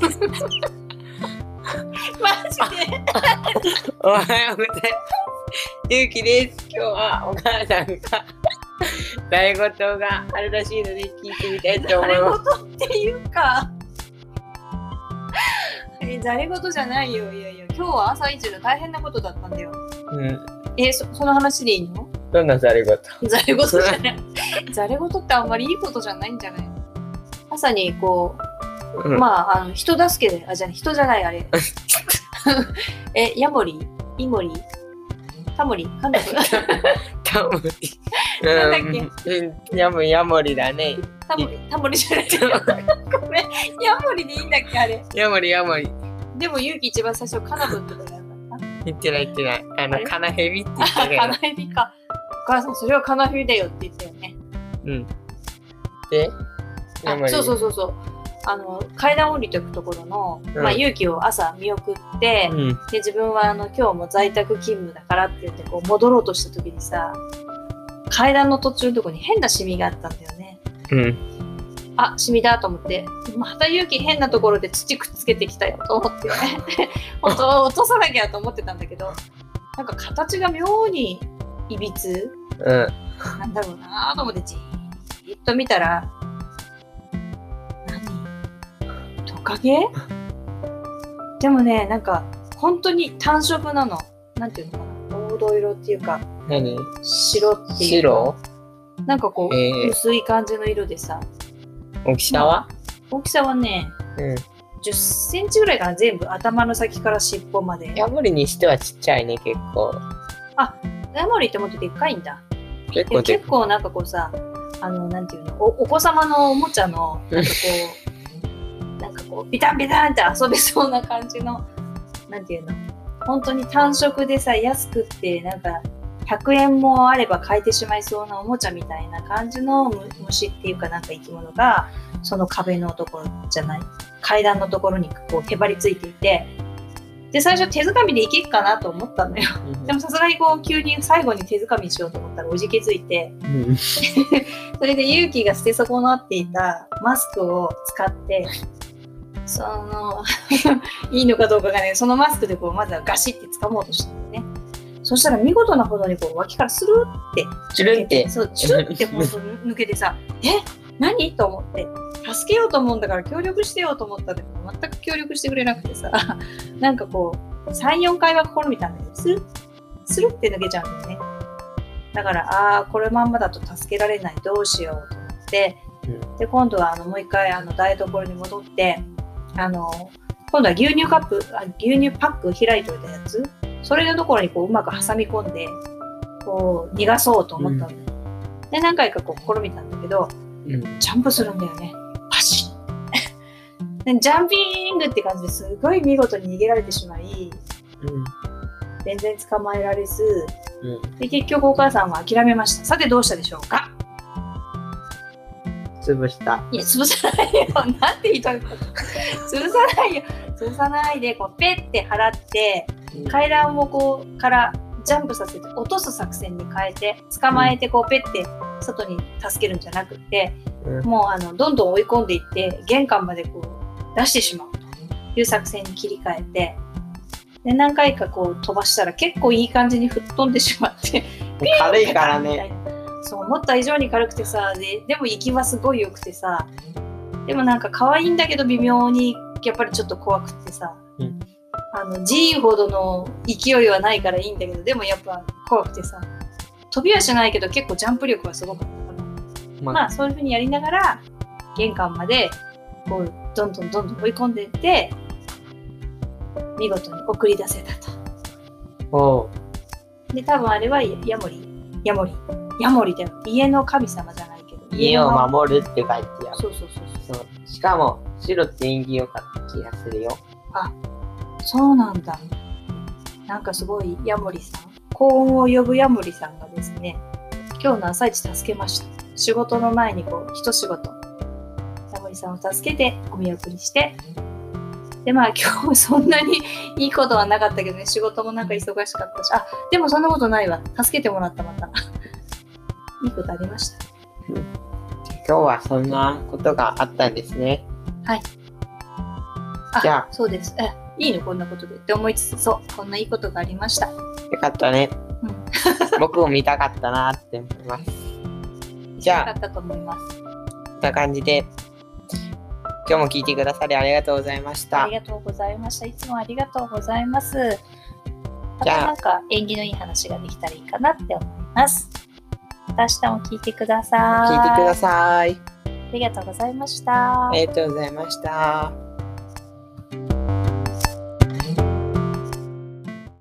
マジでおはようございます。ゆうきです。今日はお母さんが大事があるらしいので聞いてみたいと思い誰ます。事っていうかえ誰事じゃないよいやいや今日は朝一の大変なことだったんだようん。えそその話でいいの？どんなざれ事ざれ事じゃないざれ事ってあんまりいいことじゃないんじゃないの？朝にこう、うん。まああの人助けであじゃあ人じゃないあれ。えヤモリ？イモリ？タモリ？なんだこれタモリ。なんだっうん。やもやもりだね。タモリ。タモリじゃない。ごめん。ヤモリでいいんだっけあれ？やもりやもり。でも勇気一番最初カナブンとかじゃなかっ言ってない言ってない。あの、カナヘビって言たってカナるヘビか。お母さんそれはカナヘビだよって言ったよね。うん。で、そうそうそうそうあの階段降りていくところの、うんまあ、勇気を朝見送って、うん。で自分はあの今日も在宅勤務だからって言ってこう戻ろうとした時にさ階段の途中のところに変なシミがあったんだよねうん。あシミだと思ってまた勇気変なところで土くっつけてきたよと思ってね 本当落とさなきゃと思ってたんだけどなんか形が妙にいびつうん。なんだろうなと思ってじーっと見たら何トカゲでもねなんか本当に単色なの。なんていうのかな？黄土色っていうか何？白っていうか。白？なんかこう、えー。薄い感じの色でさ。大きさは？大きさはねうん。10センチぐらいかな。全部頭の先から尻尾まで。ヤモリにしてはちっちゃいね、結構。ヤモリってもっとでっかいんだ。結で構結構なんかこうさあのなんていうの？おお子様のおもちゃのなんかこう こうビタンビタンって遊べそうな感じのなんていうの？本当に単色でさ安くってなんか100円もあれば買えてしまいそうなおもちゃみたいな感じのむ虫っていうかなんか生き物がその壁のところじゃない？階段のところにこうへばりついていて。で最初手づかみでいけっかなと思ったんだよ。うん。でもさすがにこう急に最後に手づかみしようと思ったらおじけづいて。うん。それで勇気が捨て損なっていたマスクを使ってその いいのかどうかがねそのマスクでこうまずはガシッて掴もうとしたんだよね。そしたら見事なほどにこう脇からスルーって。チュルンって。そうチュルンってほんと抜けてさえ？何？と思って。助けようと思うんだから協力してよと思ったんだけど全く協力してくれなくてさ なんかこう34回は試みたんだけどスルッスルッて抜けちゃうんだよね。だからああーこれまんまだと助けられない。どうしようと思って、うんで今度はあのもう一回あの台所に戻ってあの今度は牛乳カップあ牛乳パック開いておいたやつ。それのところにこううまく挟み込んでこう逃がそうと思ったんだよ、で何回かこう試みたんだけどうん。ジャンプするんだよね。パシッ。でジャンピングって感じですごい見事に逃げられてしまい全然捕まえられず。うん。うん。で結局お母さんは諦めました。さてどうしたでしょうか？潰した。いや潰さないよ。なんて言いたい潰さないよ。潰さないでこうペッて払って階段をこうからジャンプさせて落とす作戦に変えて捕まえてこうペッて外に助けるんじゃなくて、うん。もうあのどんどん追い込んでいって玄関までこう出してしまうと。いう作戦に切り替えてで何回かこう飛ばしたら結構いい感じに吹っ飛んでしまって。軽いからね。そう思った以上に軽くてさででも行きはすごい良くてさでもなんか可愛いんだけど微妙にやっぱりちょっと怖くってさ、うん。あの G ほどの勢いはないからいいんだけどでもやっぱ怖くてさ飛びはしないけど結構ジャンプ力はすごかったからままあそういうふうにやりながら玄関までこうどんどんどんどん追い込んでいって見事に送り出せたと。で多分あれはヤモリ。ヤモリヤモリだよ家の神様じゃないけど家をの守るって書いてある。そうそうそう。そう。しかも、白って縁起良かった気がするよ。そうなんだなんかすごいヤモリさん。幸運を呼ぶヤモリさんがですね今日の朝一助けました。仕事の前にこう一仕事。ヤモリさんを助けてお見送りして。でまあ今日そんなにいいことはなかったけどね仕事もなんか忙しかったし。あでもそんなことないわ。助けてもらったまたいいことありました？今日はそんなことがあったんですね。あじゃあそうです。え、いいの？こんなことでって思いつつ、そう、こんないいことがありました。よかったね。うん。僕も見たかったなって思います。じゃあ、よかったと思います。こんな感じで、今日も聞いてくださりありがとうございましたあり。がとうございました。いつもありがとうございます。またなんか縁起のいい話ができたらいいかなって思います。また明日も聞いてください。聞いてください。ありがとうございましたあ。りがとうございました。